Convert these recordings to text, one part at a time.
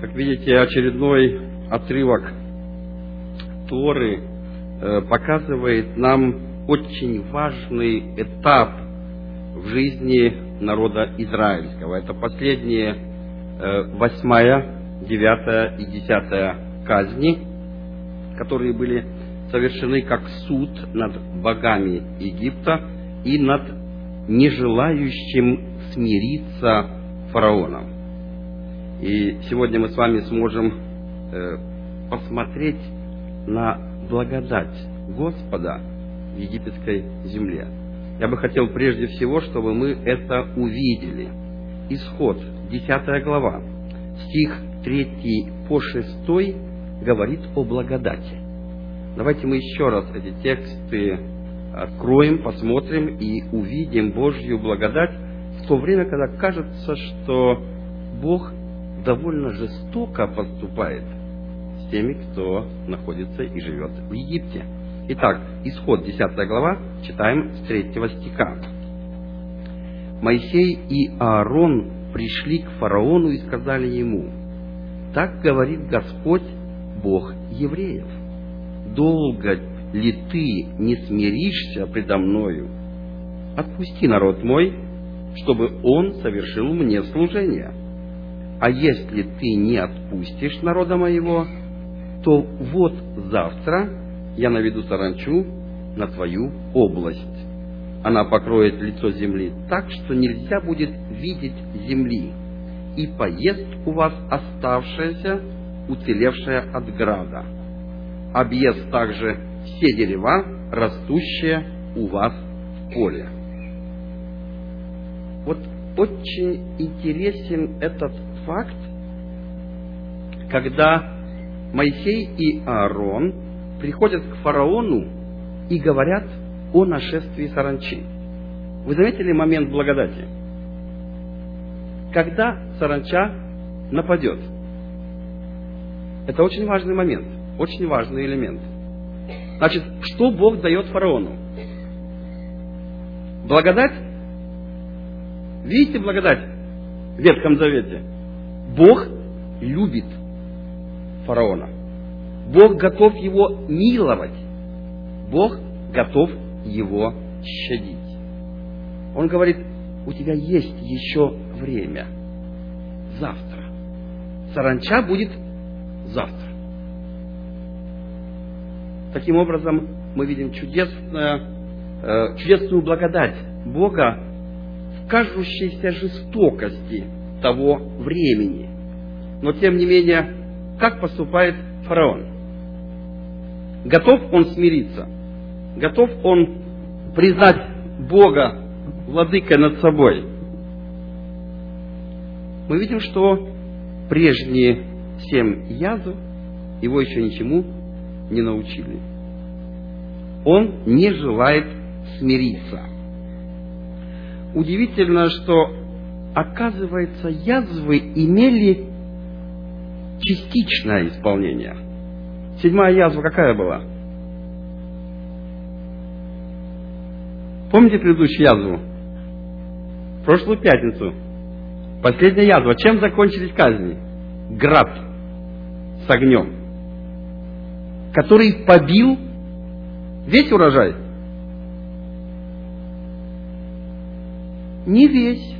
Как видите, очередной отрывок Торы э, показывает нам очень важный этап в жизни народа израильского. Это последние э, восьмая, девятая и десятая казни, которые были совершены как суд над богами Египта и над нежелающим смириться фараоном. И сегодня мы с вами сможем э, посмотреть на благодать Господа в египетской земле. Я бы хотел прежде всего, чтобы мы это увидели. Исход, 10 глава, стих 3 по 6 говорит о благодати. Давайте мы еще раз эти тексты откроем, посмотрим и увидим Божью благодать в то время, когда кажется, что Бог довольно жестоко поступает с теми, кто находится и живет в Египте. Итак, исход 10 глава, читаем с 3 стиха. Моисей и Аарон пришли к фараону и сказали ему, «Так говорит Господь, Бог евреев, долго ли ты не смиришься предо мною? Отпусти народ мой, чтобы он совершил мне служение. А если ты не отпустишь народа моего, то вот завтра я наведу саранчу на твою область. Она покроет лицо земли так, что нельзя будет видеть земли, и поест у вас оставшееся, уцелевшее от града. Объест также все дерева, растущие у вас в поле. Вот очень интересен этот факт, когда Моисей и Аарон приходят к фараону и говорят о нашествии саранчи. Вы заметили момент благодати? Когда саранча нападет. Это очень важный момент, очень важный элемент. Значит, что Бог дает фараону? Благодать? Видите благодать в Ветхом Завете? Бог любит фараона. Бог готов его миловать. Бог готов его щадить. Он говорит, у тебя есть еще время. Завтра. Саранча будет завтра. Таким образом, мы видим чудесную, э, чудесную благодать Бога в кажущейся жестокости того времени. Но, тем не менее, как поступает фараон? Готов он смириться? Готов он признать Бога владыкой над собой? Мы видим, что прежние семь язв его еще ничему не научили. Он не желает смириться. Удивительно, что, оказывается, язвы имели частичное исполнение. Седьмая язва какая была? Помните предыдущую язву? Прошлую пятницу. Последняя язва. Чем закончились казни? Град с огнем который побил весь урожай? Не весь,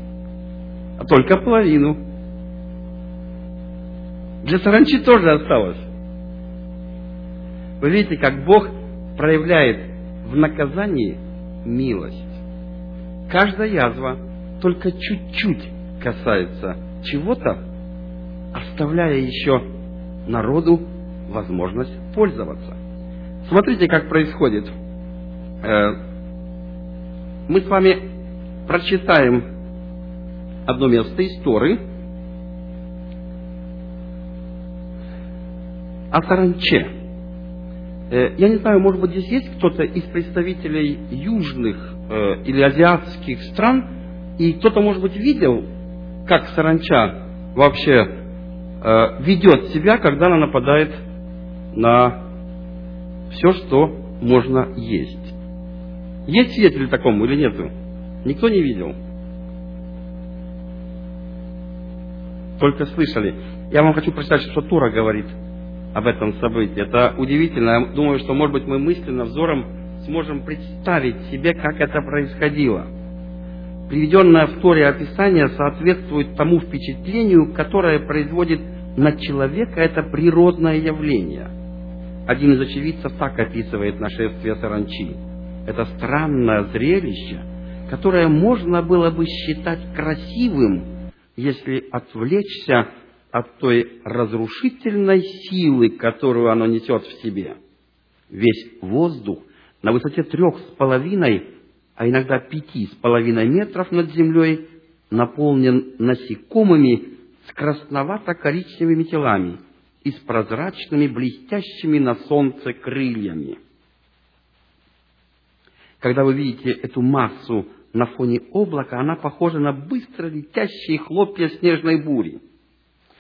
только половину. Для саранчи тоже осталось. Вы видите, как Бог проявляет в наказании милость. Каждая язва только чуть-чуть касается чего-то, оставляя еще народу возможность пользоваться. Смотрите, как происходит. Э, мы с вами прочитаем одно место из Торы о саранче. Э, я не знаю, может быть, здесь есть кто-то из представителей южных э, или азиатских стран, и кто-то, может быть, видел, как саранча вообще ведет себя, когда она нападает на все, что можно есть. Есть свидетели такому или нету? Никто не видел. Только слышали. Я вам хочу прочитать, что Тура говорит об этом событии. Это удивительно. Я думаю, что, может быть, мы мысленно, взором сможем представить себе, как это происходило. Приведенное в Торе описание соответствует тому впечатлению, которое производит на человека это природное явление. Один из очевидцев так описывает нашествие саранчи. Это странное зрелище, которое можно было бы считать красивым, если отвлечься от той разрушительной силы, которую оно несет в себе. Весь воздух на высоте трех с половиной, а иногда пяти с половиной метров над землей наполнен насекомыми с красновато-коричневыми телами и с прозрачными, блестящими на солнце крыльями. Когда вы видите эту массу на фоне облака, она похожа на быстро летящие хлопья снежной бури.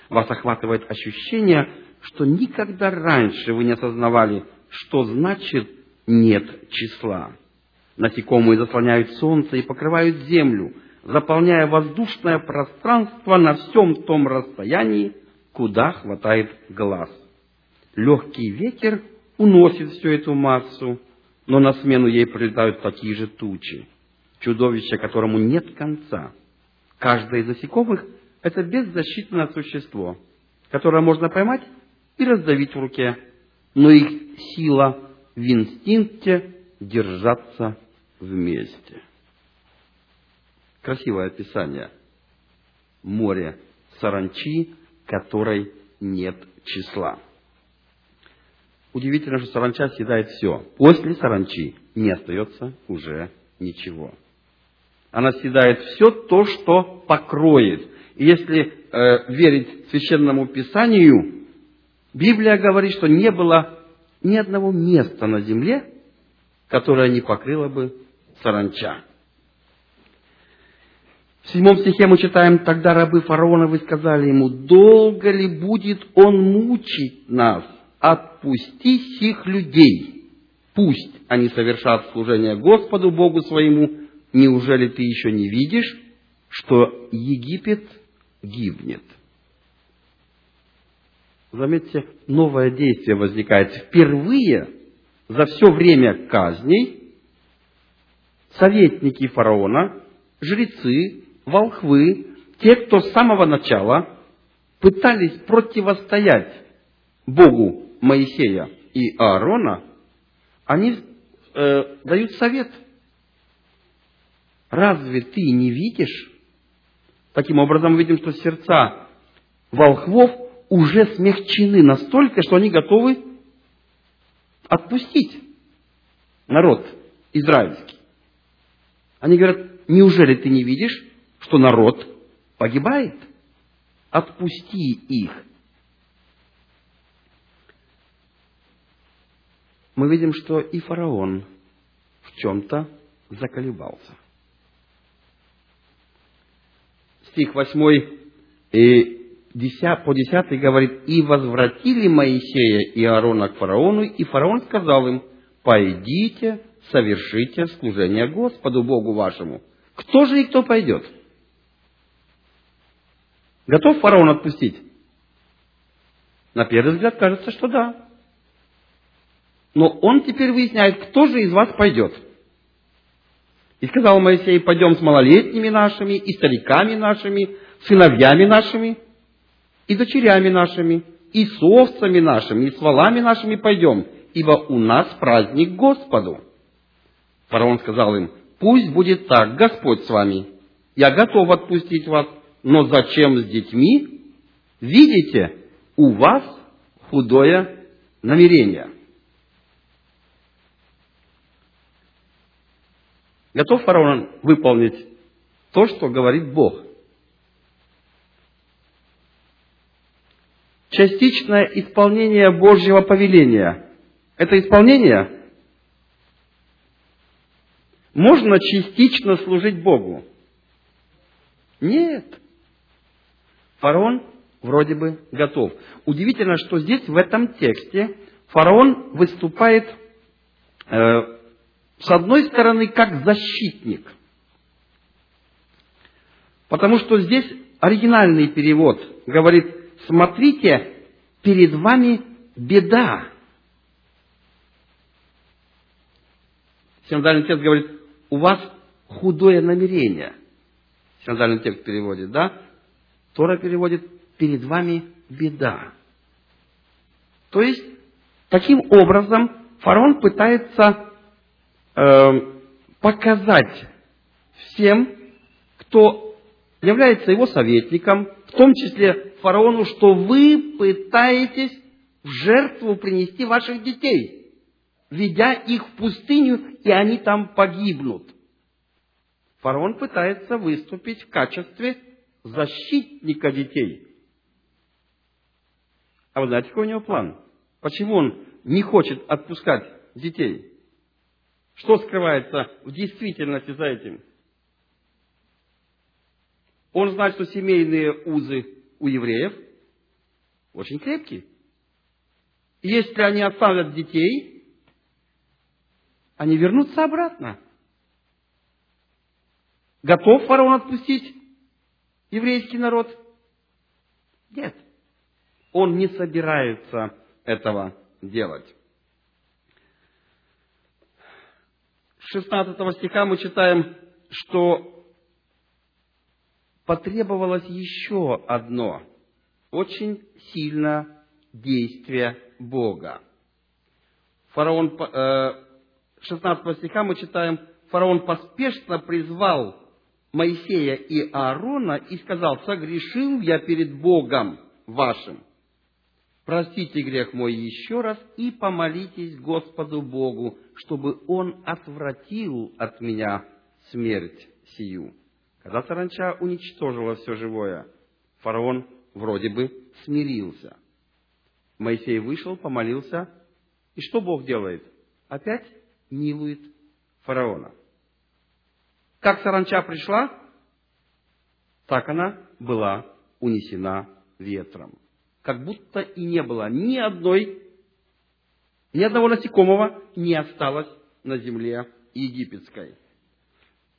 Вас охватывает ощущение, что никогда раньше вы не осознавали, что значит «нет числа». Насекомые заслоняют солнце и покрывают землю – заполняя воздушное пространство на всем том расстоянии, куда хватает глаз. Легкий ветер уносит всю эту массу, но на смену ей прилетают такие же тучи, чудовище, которому нет конца. Каждое из насекомых – это беззащитное существо, которое можно поймать и раздавить в руке, но их сила в инстинкте держаться вместе. Красивое описание. Море саранчи, которой нет числа. Удивительно, что саранча съедает все. После саранчи не остается уже ничего. Она съедает все то, что покроет. И если э, верить священному писанию, Библия говорит, что не было ни одного места на земле, которое не покрыло бы саранча. В седьмом стихе мы читаем, тогда рабы фараоновы сказали ему, долго ли будет он мучить нас? Отпусти сих людей. Пусть они совершат служение Господу Богу своему. Неужели ты еще не видишь, что Египет гибнет? Заметьте, новое действие возникает. Впервые за все время казней советники фараона, жрецы, волхвы, те, кто с самого начала пытались противостоять Богу Моисея и Аарона, они э, дают совет. Разве ты не видишь? Таким образом, мы видим, что сердца волхвов уже смягчены настолько, что они готовы отпустить народ израильский. Они говорят, неужели ты не видишь, что народ погибает. Отпусти их. Мы видим, что и фараон в чем-то заколебался. Стих 8 и 10, по 10 говорит, «И возвратили Моисея и Аарона к фараону, и фараон сказал им, пойдите, совершите служение Господу Богу вашему». Кто же и кто пойдет? Готов фараон отпустить? На первый взгляд кажется, что да. Но он теперь выясняет, кто же из вас пойдет. И сказал Моисей, пойдем с малолетними нашими, и стариками нашими, сыновьями нашими, и дочерями нашими, и с овцами нашими, и с валами нашими пойдем, ибо у нас праздник Господу. Фараон сказал им, пусть будет так, Господь с вами, я готов отпустить вас, но зачем с детьми? Видите, у вас худое намерение. Готов фараон выполнить то, что говорит Бог? Частичное исполнение Божьего повеления. Это исполнение? Можно частично служить Богу? Нет. Фараон вроде бы готов. Удивительно, что здесь, в этом тексте, фараон выступает э, с одной стороны как защитник. Потому что здесь оригинальный перевод говорит смотрите, перед вами беда. Синодальный текст говорит, у вас худое намерение. Синодальный текст переводит, да? Тора переводит, перед вами беда. То есть, таким образом, фараон пытается э, показать всем, кто является его советником, в том числе фараону, что вы пытаетесь в жертву принести ваших детей, ведя их в пустыню, и они там погибнут. Фараон пытается выступить в качестве защитника детей. А вы знаете, какой у него план? Почему он не хочет отпускать детей? Что скрывается в действительности за этим? Он знает, что семейные узы у евреев очень крепкие. Если они оставят детей, они вернутся обратно. Готов фараон отпустить еврейский народ? Нет. Он не собирается этого делать. 16 стиха мы читаем, что потребовалось еще одно очень сильное действие Бога. Фараон, 16 э, стиха мы читаем, фараон поспешно призвал Моисея и Аарона и сказал, согрешил я перед Богом вашим. Простите грех мой еще раз и помолитесь Господу Богу, чтобы Он отвратил от меня смерть сию. Когда саранча уничтожила все живое, фараон вроде бы смирился. Моисей вышел, помолился, и что Бог делает? Опять милует фараона. Как саранча пришла, так она была унесена ветром. Как будто и не было ни одной, ни одного насекомого не осталось на земле египетской.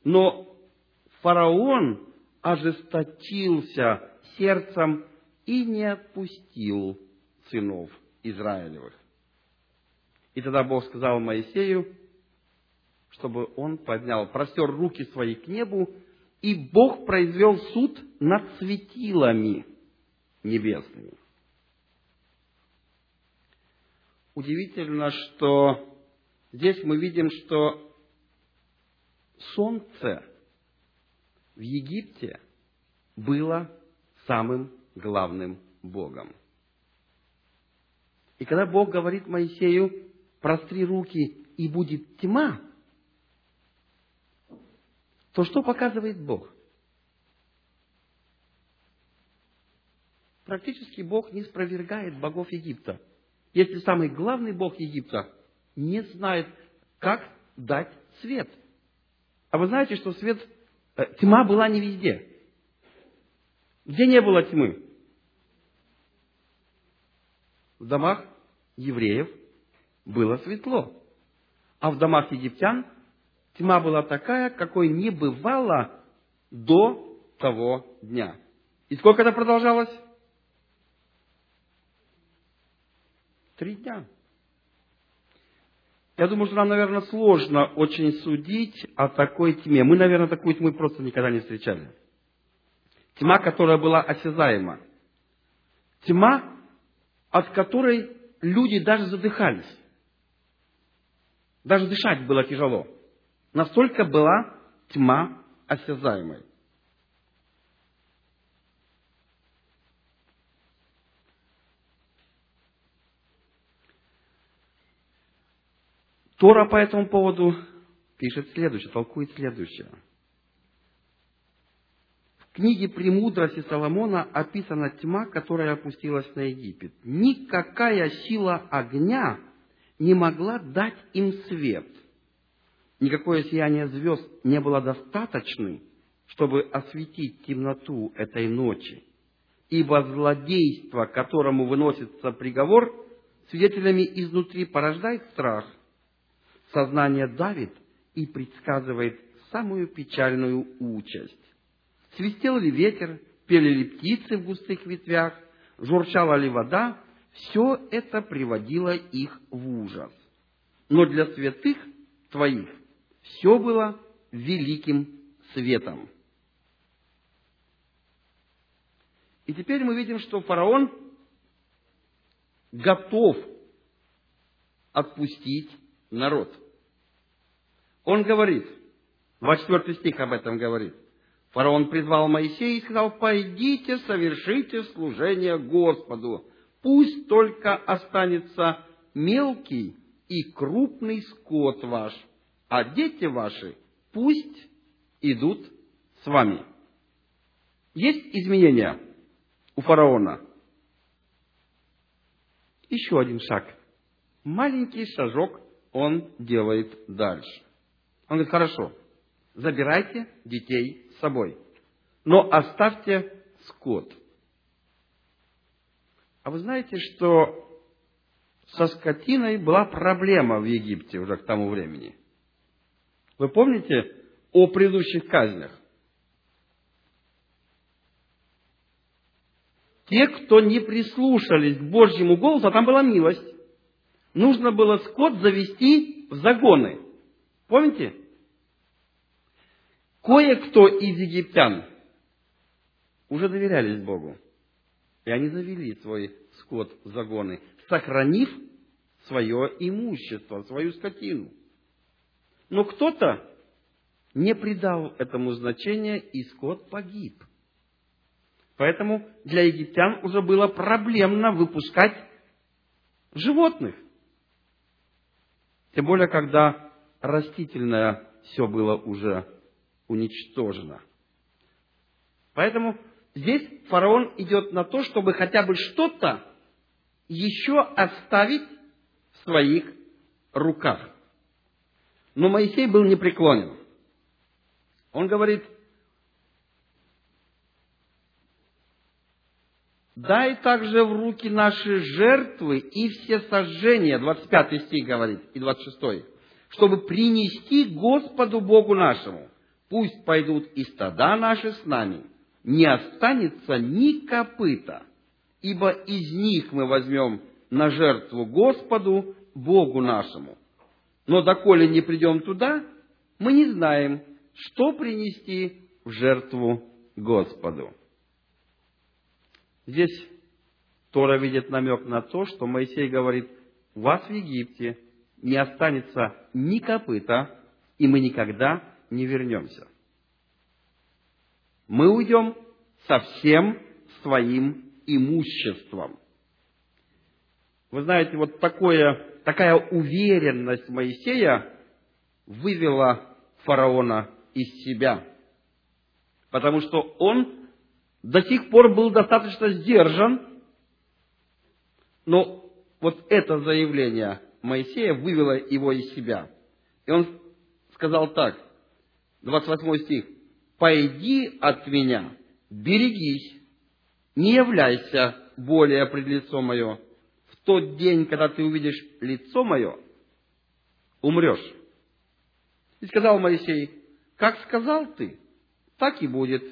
Но фараон ожесточился сердцем и не отпустил сынов Израилевых. И тогда Бог сказал Моисею, чтобы он поднял, простер руки свои к небу, и Бог произвел суд над светилами небесными. Удивительно, что здесь мы видим, что солнце в Египте было самым главным Богом. И когда Бог говорит Моисею, простри руки, и будет тьма, то что показывает Бог? Практически Бог не спровергает богов Египта. Если самый главный бог Египта не знает, как дать свет. А вы знаете, что свет, э, тьма была не везде. Где не было тьмы? В домах евреев было светло. А в домах египтян Тьма была такая, какой не бывало до того дня. И сколько это продолжалось? Три дня. Я думаю, что нам, наверное, сложно очень судить о такой тьме. Мы, наверное, такую тьму просто никогда не встречали. Тьма, которая была осязаема. Тьма, от которой люди даже задыхались. Даже дышать было тяжело. Настолько была тьма осязаемой. Тора по этому поводу пишет следующее, толкует следующее. В книге «Премудрости Соломона» описана тьма, которая опустилась на Египет. Никакая сила огня не могла дать им свет – никакое сияние звезд не было достаточным, чтобы осветить темноту этой ночи. Ибо злодейство, которому выносится приговор, свидетелями изнутри порождает страх. Сознание давит и предсказывает самую печальную участь. Свистел ли ветер, пели ли птицы в густых ветвях, журчала ли вода, все это приводило их в ужас. Но для святых твоих все было великим светом. И теперь мы видим, что фараон готов отпустить народ. Он говорит, 24 стих об этом говорит, Фараон призвал Моисея и сказал, пойдите, совершите служение Господу. Пусть только останется мелкий и крупный скот ваш, а дети ваши пусть идут с вами. Есть изменения у фараона. Еще один шаг. Маленький шажок он делает дальше. Он говорит, хорошо, забирайте детей с собой, но оставьте скот. А вы знаете, что со скотиной была проблема в Египте уже к тому времени. Вы помните о предыдущих казнях? Те, кто не прислушались к Божьему голосу, а там была милость, нужно было скот завести в загоны. Помните? Кое-кто из египтян уже доверялись Богу. И они завели свой скот в загоны, сохранив свое имущество, свою скотину. Но кто-то не придал этому значения, и скот погиб. Поэтому для египтян уже было проблемно выпускать животных. Тем более, когда растительное все было уже уничтожено. Поэтому здесь фараон идет на то, чтобы хотя бы что-то еще оставить в своих руках. Но Моисей был непреклонен. Он говорит, дай также в руки наши жертвы и все сожжения, 25 стих говорит, и 26, чтобы принести Господу Богу нашему. Пусть пойдут и стада наши с нами, не останется ни копыта, ибо из них мы возьмем на жертву Господу, Богу нашему. Но доколе не придем туда, мы не знаем, что принести в жертву Господу. Здесь Тора видит намек на то, что Моисей говорит, у вас в Египте не останется ни копыта, и мы никогда не вернемся. Мы уйдем со всем своим имуществом. Вы знаете, вот такое, такая уверенность Моисея вывела фараона из себя. Потому что он до сих пор был достаточно сдержан, но вот это заявление Моисея вывело его из себя. И он сказал так, 28 стих, «Пойди от меня, берегись, не являйся более пред лицо мое. В тот день, когда ты увидишь лицо мое, умрешь». И сказал Моисей, «Как сказал ты, так и будет.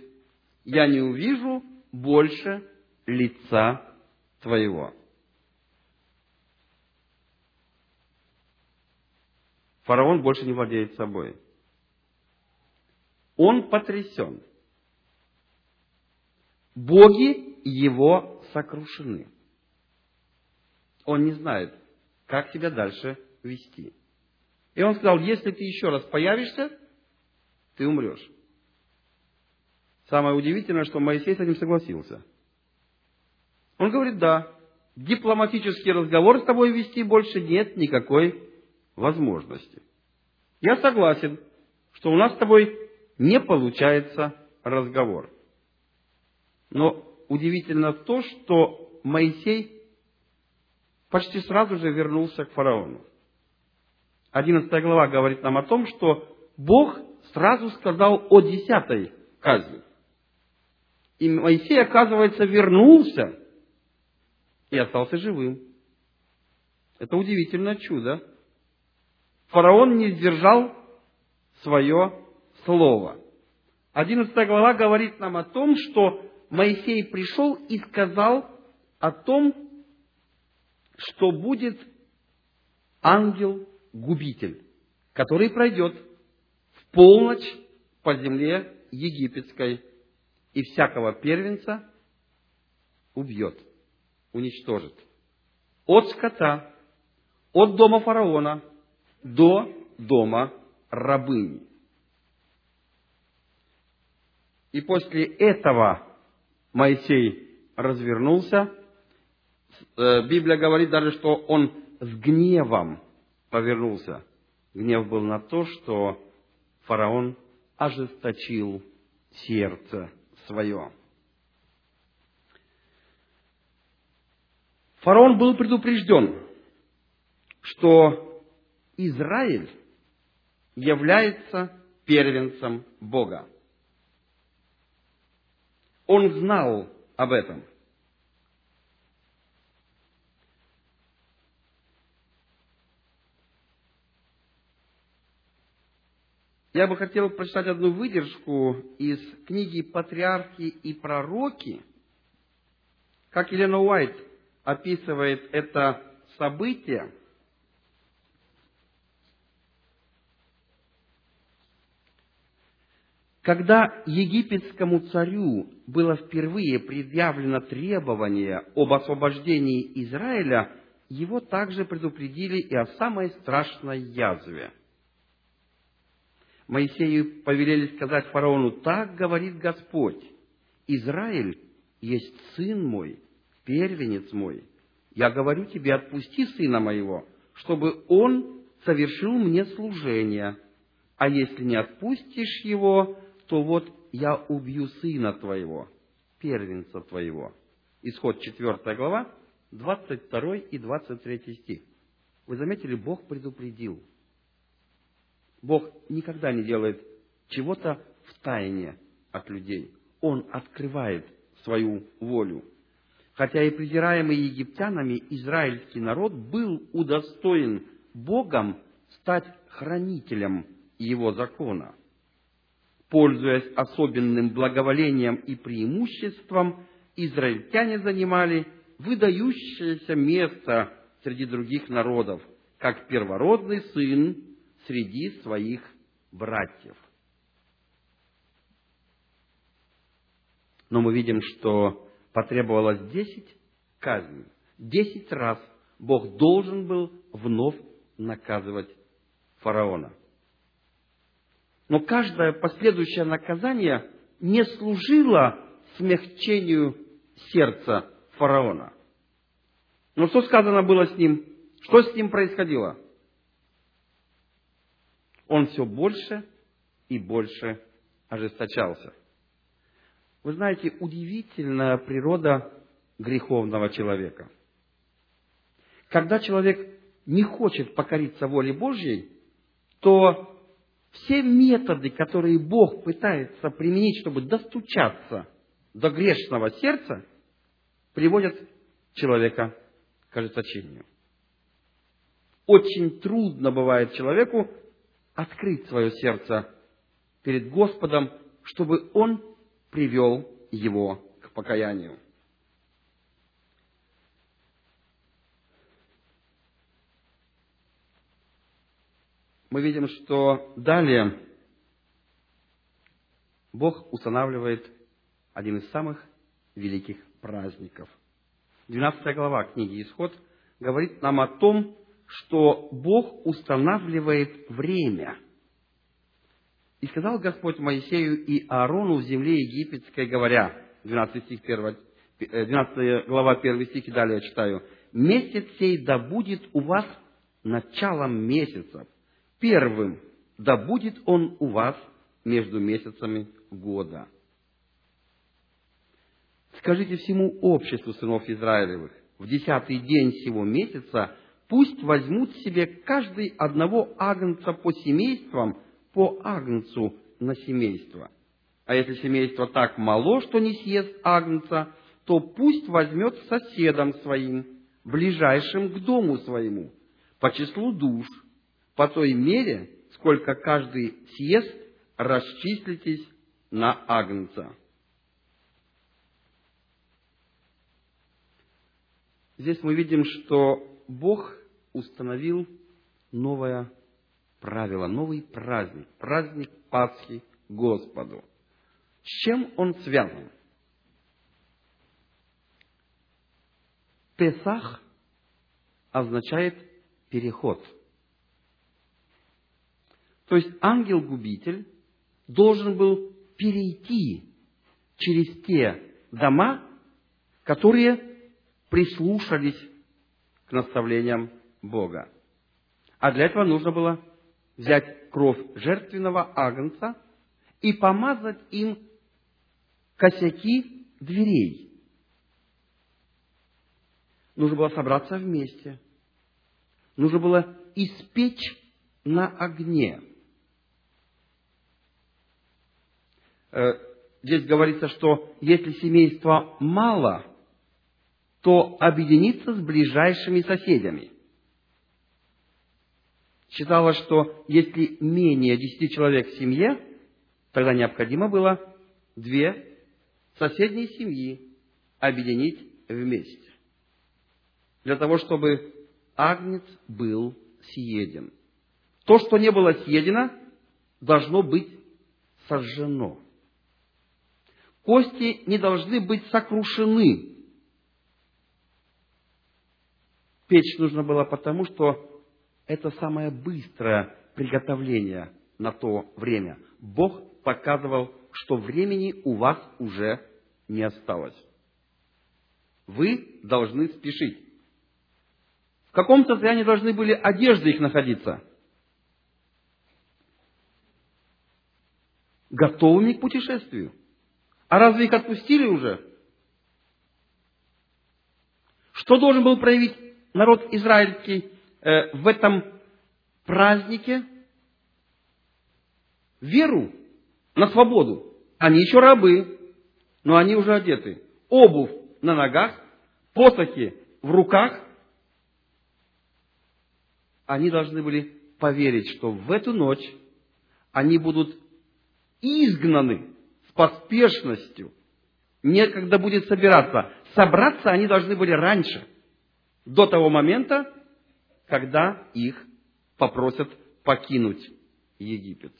Я не увижу больше лица твоего». Фараон больше не владеет собой. Он потрясен. Боги его сокрушены. Он не знает, как себя дальше вести. И он сказал, если ты еще раз появишься, ты умрешь. Самое удивительное, что Моисей с этим согласился. Он говорит, да, дипломатический разговор с тобой вести больше нет никакой возможности. Я согласен, что у нас с тобой не получается разговор. Но удивительно то, что Моисей почти сразу же вернулся к фараону. Одиннадцатая глава говорит нам о том, что Бог сразу сказал о десятой казни. И Моисей, оказывается, вернулся и остался живым. Это удивительное чудо. Фараон не сдержал свое слово. Одиннадцатая глава говорит нам о том, что Моисей пришел и сказал о том, что будет ангел-губитель, который пройдет в полночь по земле египетской и всякого первенца убьет, уничтожит. От скота, от дома фараона до дома рабыни. И после этого Моисей развернулся. Э, Библия говорит даже, что он с гневом повернулся. Гнев был на то, что фараон ожесточил сердце свое. Фараон был предупрежден, что Израиль является первенцем Бога. Он знал об этом. Я бы хотел прочитать одну выдержку из книги «Патриархи и пророки», как Елена Уайт описывает это событие. Когда египетскому царю было впервые предъявлено требование об освобождении Израиля, его также предупредили и о самой страшной язве – Моисею повелели сказать фараону, так говорит Господь, Израиль есть сын мой, первенец мой. Я говорю тебе, отпусти сына моего, чтобы он совершил мне служение. А если не отпустишь его, то вот я убью сына твоего, первенца твоего. Исход 4 глава, 22 и 23 стих. Вы заметили, Бог предупредил – Бог никогда не делает чего-то в тайне от людей. Он открывает свою волю. Хотя и презираемый египтянами израильский народ был удостоен Богом стать хранителем его закона. Пользуясь особенным благоволением и преимуществом, израильтяне занимали выдающееся место среди других народов, как первородный сын среди своих братьев. Но мы видим, что потребовалось десять казней. Десять раз Бог должен был вновь наказывать фараона. Но каждое последующее наказание не служило смягчению сердца фараона. Но что сказано было с ним? Что с ним происходило? он все больше и больше ожесточался. Вы знаете, удивительная природа греховного человека. Когда человек не хочет покориться воле Божьей, то все методы, которые Бог пытается применить, чтобы достучаться до грешного сердца, приводят человека к ожесточению. Очень трудно бывает человеку открыть свое сердце перед Господом, чтобы Он привел его к покаянию. Мы видим, что далее Бог устанавливает один из самых великих праздников. 12 глава книги «Исход» говорит нам о том, что Бог устанавливает время. И сказал Господь Моисею и Аарону в земле египетской, говоря, 12, стих 1, 12 глава 1 стих, и далее читаю, «Месяц сей да будет у вас началом месяцев, первым да будет он у вас между месяцами года». Скажите всему обществу сынов Израилевых, в десятый день сего месяца пусть возьмут себе каждый одного агнца по семействам, по агнцу на семейство. А если семейство так мало, что не съест агнца, то пусть возьмет соседом своим, ближайшим к дому своему, по числу душ, по той мере, сколько каждый съест, расчислитесь на агнца. здесь мы видим, что Бог установил новое правило, новый праздник, праздник Пасхи Господу. С чем он связан? Песах означает переход. То есть ангел-губитель должен был перейти через те дома, которые прислушались к наставлениям Бога. А для этого нужно было взять кровь жертвенного агнца и помазать им косяки дверей. Нужно было собраться вместе. Нужно было испечь на огне. Э, здесь говорится, что если семейства мало, то объединиться с ближайшими соседями. Считалось, что если менее десяти человек в семье, тогда необходимо было две соседние семьи объединить вместе. Для того, чтобы агнец был съеден. То, что не было съедено, должно быть сожжено. Кости не должны быть сокрушены. Печь нужно было потому, что это самое быстрое приготовление на то время. Бог показывал, что времени у вас уже не осталось. Вы должны спешить. В каком состоянии должны были одежды их находиться? Готовыми к путешествию. А разве их отпустили уже? Что должен был проявить народ израильский э, в этом празднике? Веру на свободу. Они еще рабы, но они уже одеты. Обувь на ногах, посохи в руках. Они должны были поверить, что в эту ночь они будут изгнаны с поспешностью. Некогда будет собираться. Собраться они должны были раньше, до того момента, когда их попросят покинуть Египет.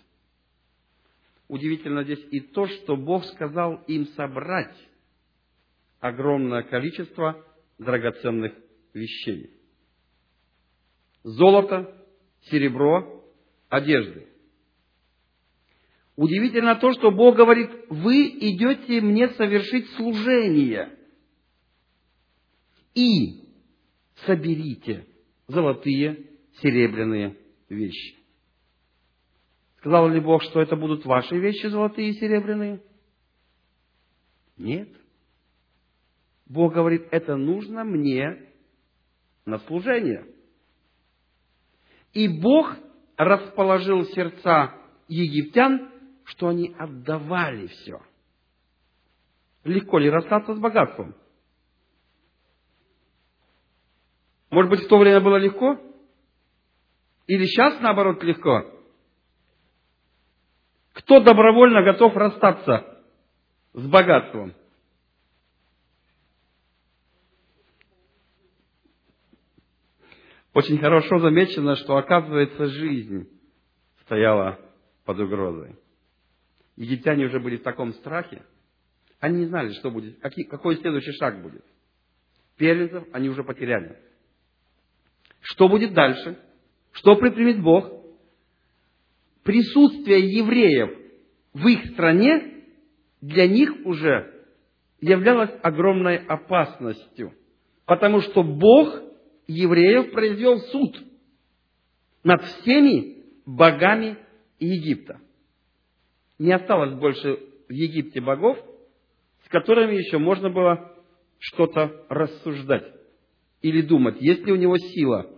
Удивительно здесь и то, что Бог сказал им собрать огромное количество драгоценных вещей. Золото, серебро, одежды. Удивительно то, что Бог говорит, вы идете мне совершить служение. И соберите золотые, серебряные вещи. Сказал ли Бог, что это будут ваши вещи золотые и серебряные? Нет. Бог говорит, это нужно мне на служение. И Бог расположил сердца египтян что они отдавали все. Легко ли расстаться с богатством? Может быть, в то время было легко? Или сейчас, наоборот, легко? Кто добровольно готов расстаться с богатством? Очень хорошо замечено, что, оказывается, жизнь стояла под угрозой. Египтяне уже были в таком страхе, они не знали, что будет, какой, какой следующий шаг будет. Первенцев они уже потеряли. Что будет дальше? Что предпримет Бог? Присутствие евреев в их стране для них уже являлось огромной опасностью. Потому что Бог евреев произвел суд над всеми богами Египта не осталось больше в Египте богов, с которыми еще можно было что-то рассуждать или думать, есть ли у него сила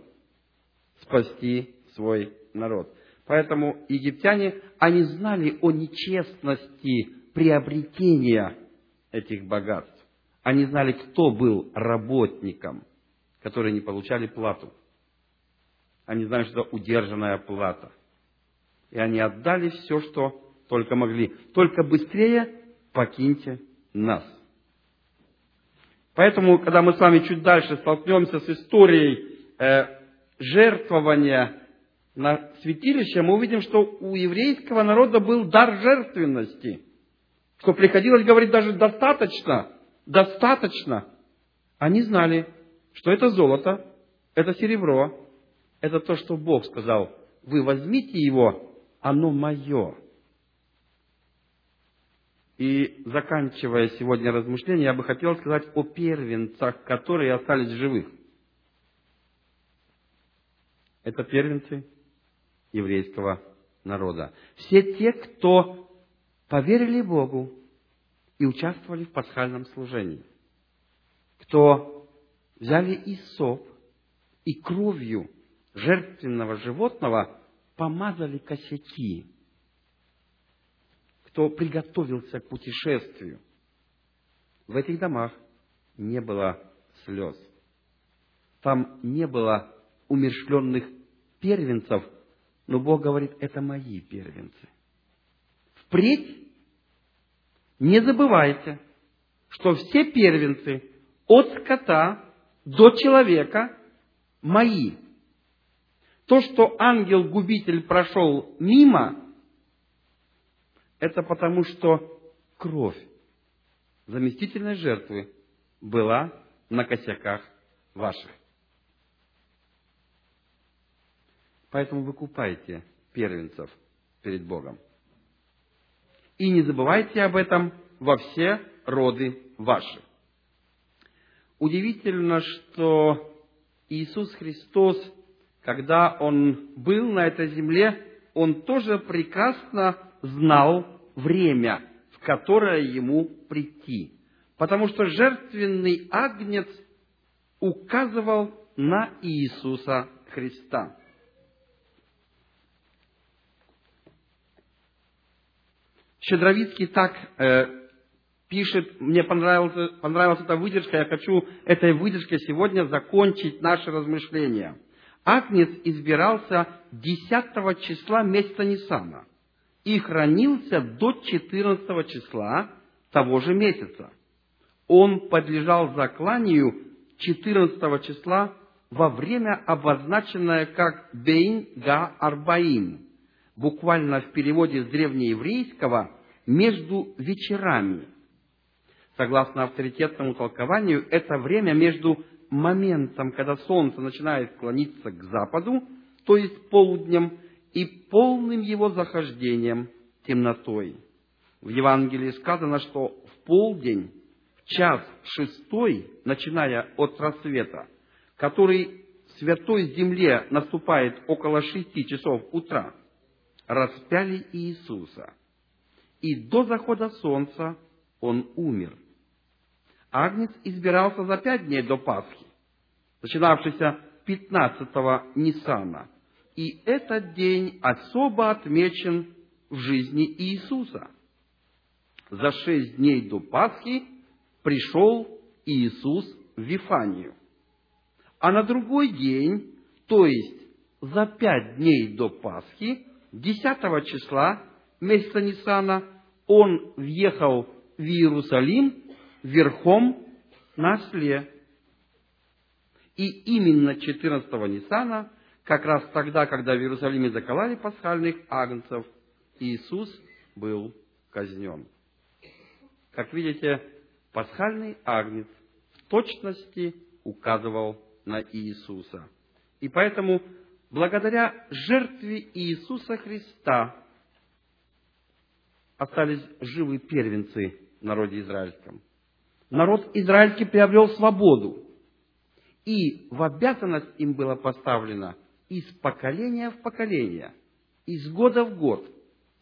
спасти свой народ. Поэтому египтяне, они знали о нечестности приобретения этих богатств. Они знали, кто был работником, которые не получали плату. Они знали, что это удержанная плата. И они отдали все, что только могли. Только быстрее покиньте нас. Поэтому, когда мы с вами чуть дальше столкнемся с историей э, жертвования на святилище, мы увидим, что у еврейского народа был дар жертвенности, что приходилось говорить даже достаточно, достаточно. Они знали, что это золото, это серебро, это то, что Бог сказал, вы возьмите его, оно мое. И заканчивая сегодня размышления, я бы хотел сказать о первенцах, которые остались живых. Это первенцы еврейского народа. Все те, кто поверили Богу и участвовали в пасхальном служении. Кто взяли Исоп и кровью жертвенного животного помазали косяки. Кто приготовился к путешествию. В этих домах не было слез. Там не было умершленных первенцев, но Бог говорит, это мои первенцы. Впредь не забывайте, что все первенцы от скота до человека мои. То, что ангел-губитель прошел мимо, это потому, что кровь заместительной жертвы была на косяках ваших. Поэтому выкупайте первенцев перед Богом. И не забывайте об этом во все роды ваши. Удивительно, что Иисус Христос, когда Он был на этой земле, Он тоже прекрасно знал время, в которое Ему прийти. Потому что жертвенный агнец указывал на Иисуса Христа. Щедровицкий так э, пишет, мне понравилась, понравилась эта выдержка, я хочу этой выдержкой сегодня закончить наше размышление. Агнец избирался 10 числа месяца Нисана и хранился до 14 числа того же месяца. Он подлежал закланию 14 числа во время, обозначенное как Бейн Га Арбаим, буквально в переводе с древнееврейского «между вечерами». Согласно авторитетному толкованию, это время между моментом, когда солнце начинает клониться к западу, то есть полуднем, и полным его захождением темнотой. В Евангелии сказано, что в полдень, в час шестой, начиная от рассвета, который святой земле наступает около шести часов утра, распяли Иисуса. И до захода солнца он умер. Агнец избирался за пять дней до Пасхи, начинавшийся 15-го Ниссана. И этот день особо отмечен в жизни Иисуса. За шесть дней до Пасхи пришел Иисус в Вифанию. А на другой день, то есть за пять дней до Пасхи, 10 числа месяца Ниссана, он въехал в Иерусалим верхом на осле. И именно 14 Ниссана, как раз тогда, когда в Иерусалиме заколали пасхальных агнцев, Иисус был казнен. Как видите, пасхальный агнец в точности указывал на Иисуса. И поэтому благодаря жертве Иисуса Христа остались живы первенцы в народе израильском. Народ израильский приобрел свободу, и в обязанность им было поставлено из поколения в поколение, из года в год,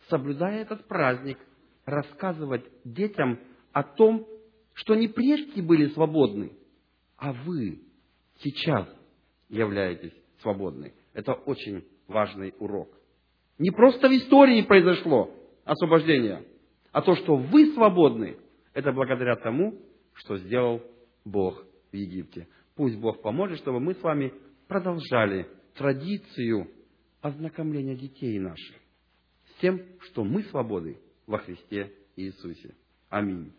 соблюдая этот праздник, рассказывать детям о том, что не прежде были свободны, а вы сейчас являетесь свободны. Это очень важный урок. Не просто в истории произошло освобождение, а то, что вы свободны, это благодаря тому, что сделал Бог в Египте. Пусть Бог поможет, чтобы мы с вами продолжали традицию ознакомления детей наших с тем, что мы свободы во Христе Иисусе. Аминь.